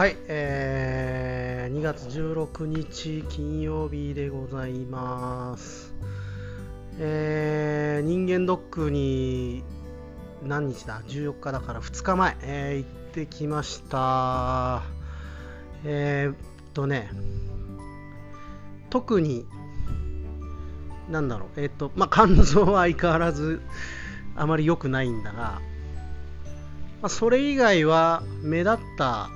はい、えー、2月16日金曜日でございます。えー、人間ドックに何日だ ?14 日だから2日前、えー行ってきました。えーっとね、特に、なんだろう、えーっと、まあ、肝臓は相変わらずあまり良くないんだが、まあ、それ以外は目立った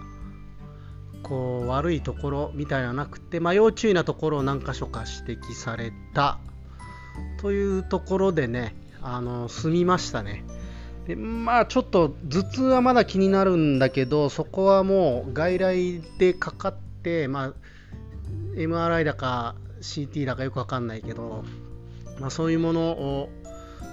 こう悪いところみたいななくて、まあ、要注意なところを何箇所か指摘された。というところでねあの済みましたね。でまあちょっと頭痛はまだ気になるんだけどそこはもう外来でかかって、まあ、MRI だか CT だかよくわかんないけど、まあ、そういうものを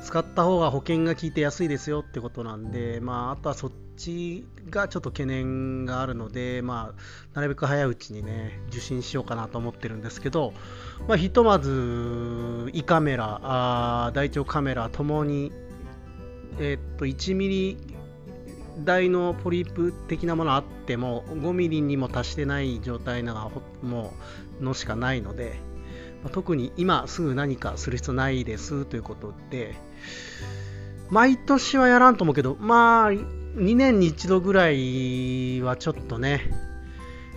使った方が保険が効いて安いですよってことなんで、まあ、あとはそっちがちょっと懸念があるので、まあ、なるべく早いうちにね受診しようかなと思ってるんですけど、まあ、ひとまず胃カメラあ大腸カメラともに、えっと1ミリ大のポリープ的なものあっても5ミリにも達してない状態なほもうのしかないので、ま特に今すぐ何かする必要ないですということで毎年はやらんと思うけどまあ2年に1度ぐらいはちょっとね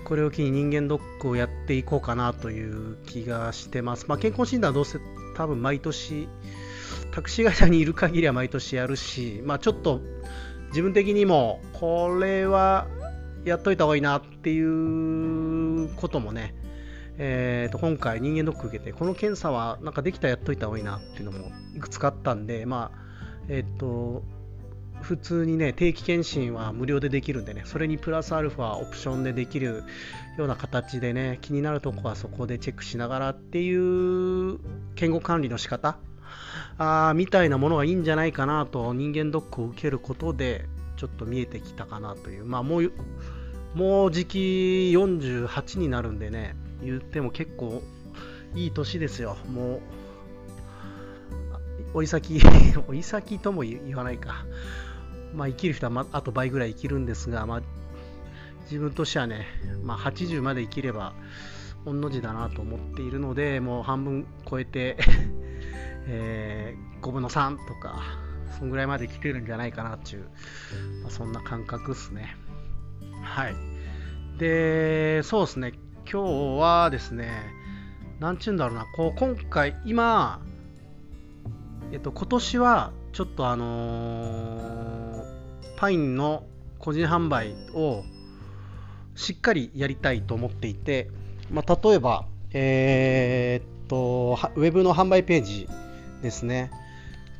これを機に人間ドックをやっていこうかなという気がしてます、まあ、健康診断はどうせ多分毎年タクシー会社にいる限りは毎年やるし、まあ、ちょっと自分的にもこれはやっといた方がいいなっていうこともね、えー、と今回人間ドック受けてこの検査はなんかできたらやっといた方がいいなっていうのもいくつかあったんでまあえっ、と普通にね定期検診は無料でできるんでねそれにプラスアルファオプションでできるような形でね気になるとこはそこでチェックしながらっていう健康管理の仕方あーみたいなものがいいんじゃないかなと人間ドックを受けることでちょっと見えてきたかなというまあもうもう時期48になるんでね言っても結構いい年ですよ。もうおい先 おい先とも言わないか。まあ、生きる人は、まあと倍ぐらい生きるんですが、まあ、自分としてはね、まあ、80まで生きれば御の字だなと思っているのでもう半分超えて、えー5分の3とかそんぐらいまで生きれるんじゃないかなっていう、まあ、そんな感覚ですね。はい。でそうですね。今日はですねなんちゅうんだろうなこう今回今えっと今年はちょっとあのーパインの個人販売をしっかりやりたいと思っていて、まあ、例えば、えーっとウェブの販売ページですね。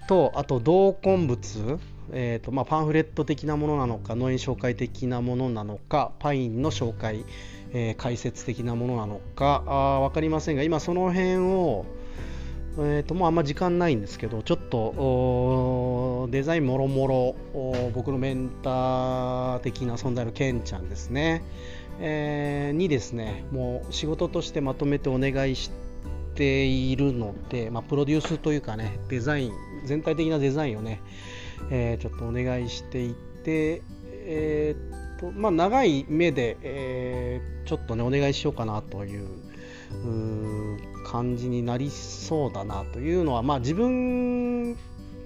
とあと同梱物、えーとまあ、パンフレット的なものなのか農園紹介的なものなのかパインの紹介、え解説的なものなのかあ分かりませんが今その辺をえー、ともうあんま時間ないんですけど、ちょっとデザインもろもろ僕のメンター的な存在のケンちゃんですね、えーにですね、もう仕事としてまとめてお願いしているので、まあ、プロデュースというかね、デザイン、全体的なデザインをね、えーちょっとお願いしていて、えーとまあ、長い目で、えーちょっとね、お願いしようかなという。感じになりそうだなというのは、まあ、自分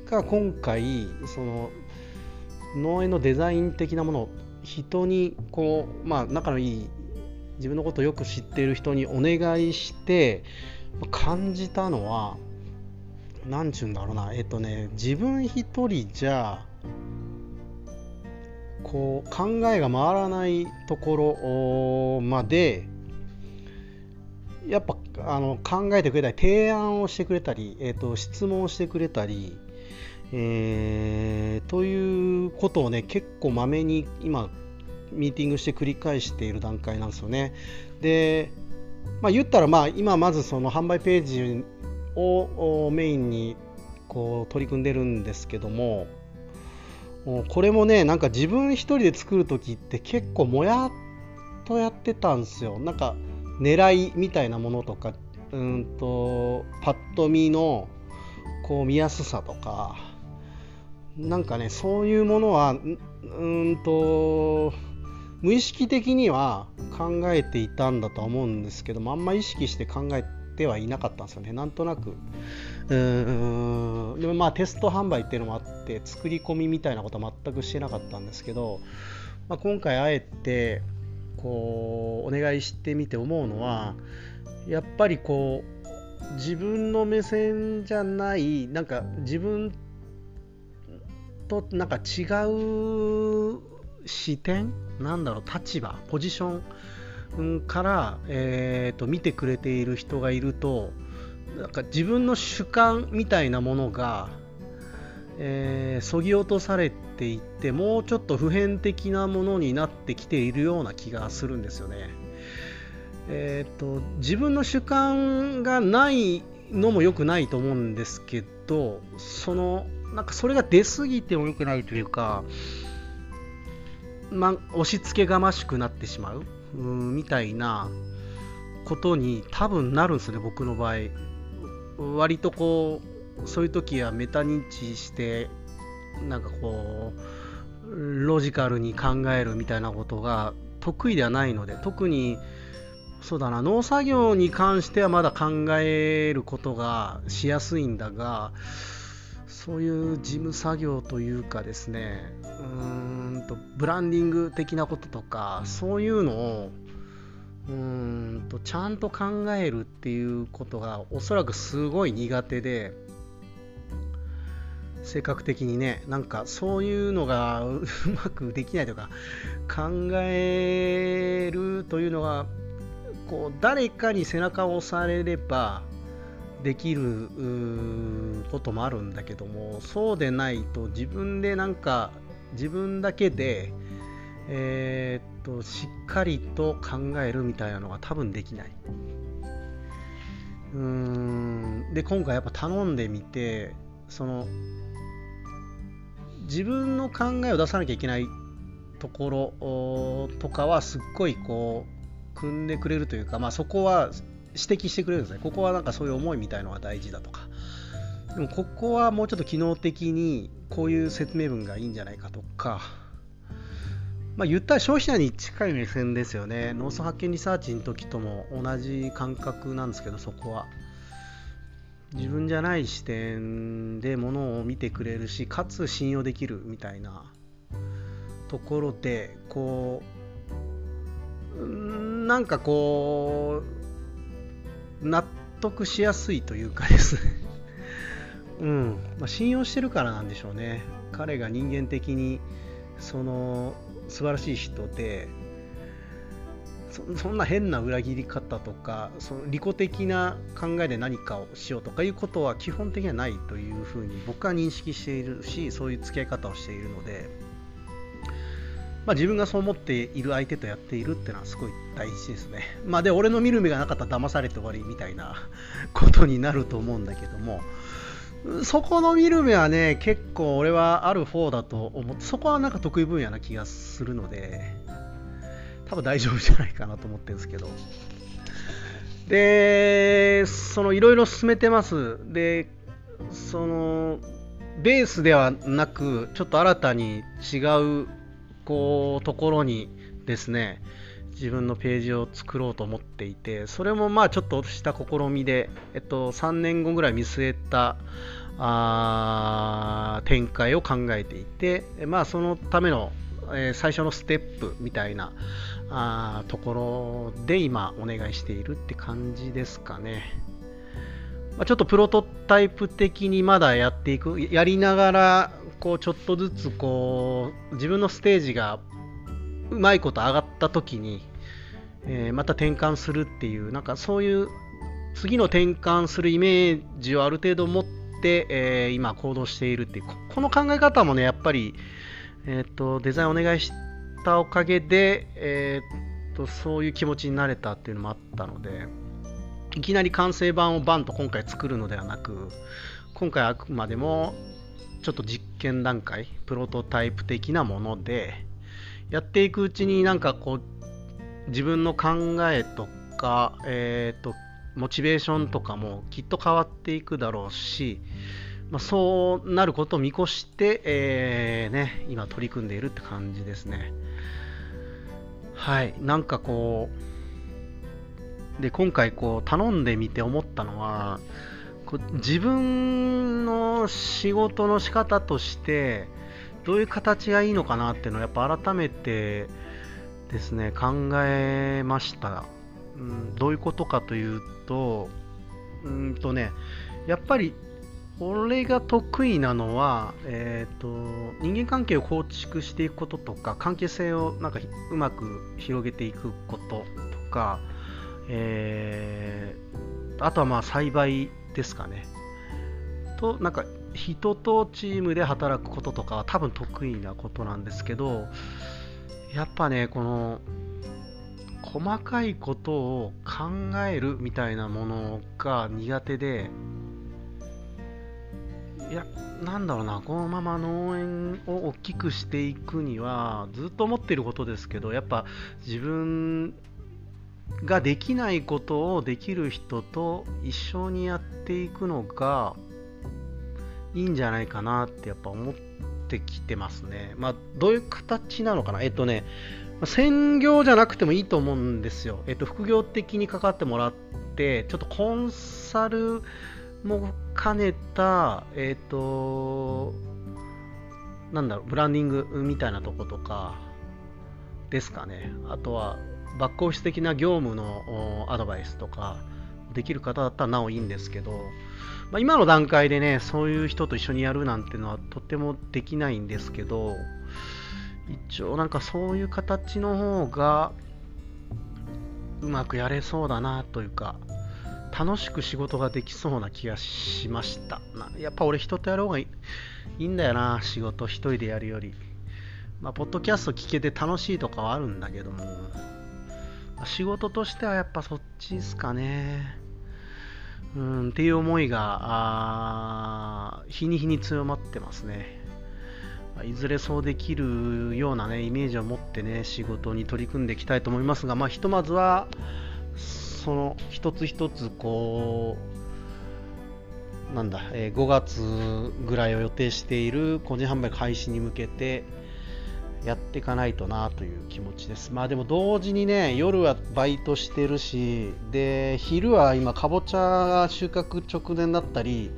が今回その農園のデザイン的なものを人にこう、まあ、仲のいい自分のことをよく知っている人にお願いして感じたのは何ちゅうんだろうなえっとね自分一人じゃこう考えが回らないところまでやっぱあの考えてくれたり提案をしてくれたり、えー、と質問してくれたり、えーということをね結構まめに今ミーティングして繰り返している段階なんですよね。で、まあ、言ったら、まあ、今まずその販売ページをメインにこう取り組んでるんですけどもこれもねなんか自分一人で作る時って結構もやっとやってたんですよ。なんか狙いみたいなものとかうんとパッと見のこう見やすさとか。なんかねそういうものはうんと無意識的には考えていたんだとは思うんですけどもあんま意識して考えてはいなかったんですよね。なんとなく。うんでもまあテスト販売っていうのもあって作り込みみたいなことは全くしてなかったんですけど、まあ、今回あえてこうお願いしてみて思うのはやっぱりこう自分の目線じゃないなんか自分となんか違う視点なんだろう立場ポジションから、えーと、見てくれている人がいるとなんか自分の主観みたいなものがえー、そぎ落とされていってもうちょっと普遍的なものになってきているような気がするんですよね。えーと、自分の主観がないのも良くないと思うんですけどそのなんかそれが出過ぎても良くないというか、ま、押し付けがましくなってしまううみたいなことに多分なるんですね僕の場合割とこうそういう時はメタ認知してなんかこうロジカルに考えるみたいなことが得意ではないので特にそうだな農作業に関してはまだ考えることがしやすいんだがそういう事務作業というかですねうーんとブランディング的なこととかそういうのをうーんとちゃんと考えるっていうことがおそらくすごい苦手で性格的にねなんかそういうのが うまくできないとか考えるというのがこう誰かに背中を押されればできることもあるんだけどもそうでないと自分でなんか自分だけでえー、っとしっかりと考えるみたいなのが多分できない。うーん。で今回やっぱ頼んでみてその自分の考えを出さなきゃいけないところとかはすっごいこう組んでくれるというか、まあ、そこは指摘してくれるんですね。ここはなんかそういう思いみたいのが大事だとか。でもここはもうちょっと機能的にこういう説明文がいいんじゃないかとかまあ、言ったら消費者に近い目線ですよね。農村発見リサーチの時とも同じ感覚なんですけどそこは。自分じゃない視点でものを見てくれるしかつ信用できるみたいなところでこうなんかこう納得しやすいというかですね。うん。まあ、信用してるからなんでしょうね。彼が人間的にその素晴らしい人でそんな変な裏切り方とかその利己的な考えで何かをしようとかいうことは基本的にはないというふうに僕は認識しているしそういう付き合い方をしているので、まあ、自分がそう思っている相手とやっているっていうのはすごい大事ですね。まあ、で俺の見る目がなかったら騙されて終わりみたいなことになると思うんだけどもそこの見る目はね、結構俺はある方だと思って、そこはなんか得意分野な気がするので、多分大丈夫じゃないかなと思ってるんですけど。で、そのいろいろ進めてます。で、その、ベースではなく、ちょっと新たに違う、こう、ところにですね、自分のページを作ろうと思っていてそれもまあちょっとした試みで、えっと、3年後ぐらい見据えたあ展開を考えていて、まあ、そのための、えー、最初のステップみたいなあところで今お願いしているって感じですかね。まあ、ちょっとプロトタイプ的にまだやっていくやりながらこうちょっとずつこう自分のステージがうまいこと上がった時に、えー、また転換するっていうなんかそういう次の転換するイメージをある程度持って、えー、今行動しているっていうこの考え方もねやっぱり、えーと、デザインお願いしたおかげで、えーと、とそういう気持ちになれたっていうのもあったのでいきなり完成版をバンと今回作るのではなく今回あくまでもちょっと実験段階プロトタイプ的なものでやっていくうちになんかこう自分の考えとか、えーと、モチベーションとかもきっと変わっていくだろうし、まあ、そうなることを見越して、えー、ね、今取り組んでいるって感じですね。はいなんかこうで今回こう頼んでみて思ったのはこう自分の仕事の仕方としてどういう形がいいのかなっていうのをやっぱ改めてですね考えました、うん、どういうことかというとうんとねやっぱり俺が得意なのは、えーと、人間関係を構築していくこととか関係性をなんかうまく広げていくこととか、えー、あとはまあ栽培ですかね。となんか人とチームで働くこととかは多分得意なことなんですけどやっぱねこの細かいことを考えるみたいなものが苦手でいや、なんだろうな、このまま農園を大きくしていくには、ずっと思ってることですけど、やっぱ自分ができないことをできる人と一緒にやっていくのがいいんじゃないかなってやっぱ思ってきてますね。まあ、どういう形なのかな。えっとね、専業じゃなくてもいいと思うんですよ。えっと、副業的に関わってもらって、ちょっとコンサルも兼ねた、えっ、と、なんだろう、ブランディングみたいなとことかですかね。あとは、バックオフィス的な業務のアドバイスとか、できる方だったらなおいいんですけど、まあ、今の段階でね、そういう人と一緒にやるなんてのはとてもできないんですけど、一応なんかそういう形の方がうまくやれそうだなというか、楽しく仕事ができそうな気がしました。やっぱ俺人とやる方がいいんだよな仕事一人でやるより。まあポッドキャスト聞けて楽しいとかはあるんだけども。仕事としてはやっぱそっちですかね。うんっていう思いが日に日に強まってますね。いずれそうできるようなねイメージを持ってね仕事に取り組んでいきたいと思いますがまあひとまずはその一つ一つこうなんだ、えー、5月ぐらいを予定している個人販売開始に向けてやっていかないとなという気持ちです。まあでも同時にね、夜はバイトしてるし、で、昼は今、かぼちゃが収穫直前だったり、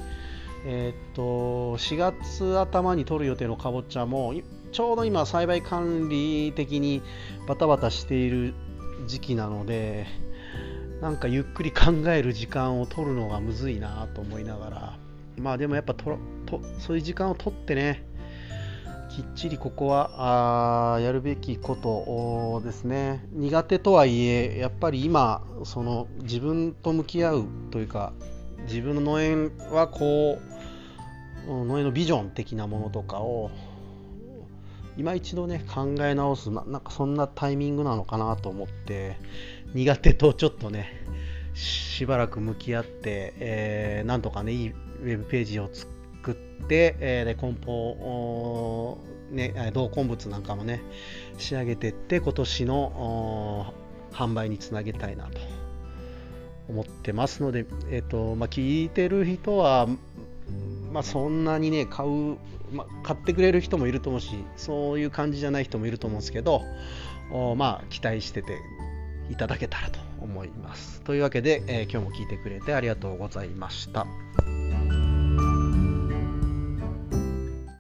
えー、っと、4月頭に取る予定のかぼちゃも、ちょうど今、栽培管理的にバタバタしている時期なので、なんかゆっくり考える時間を取るのがむずいなと思いながらまあでもやっぱととそういう時間を取ってねきっちりここはあやるべきことですね。苦手とはいえやっぱり今その自分と向き合うというか自分の農園はこう農園のビジョン的なものとかを今一度ね考え直すなんかそんなタイミングなのかなと思って苦手とちょっとねしばらく向き合って、えー、なんとかねいいウェブページを作作って、えー、で梱包ね同梱物なんかもね仕上げていって今年の販売につなげたいなと思ってますので、えーとまあ、聞いてる人は、まあ、そんなにね買う、まあ、買ってくれる人もいると思うしそういう感じじゃない人もいると思うんですけどまあ期待してていただけたらと思います。というわけで、えー、今日も聞いてくれてありがとうございました。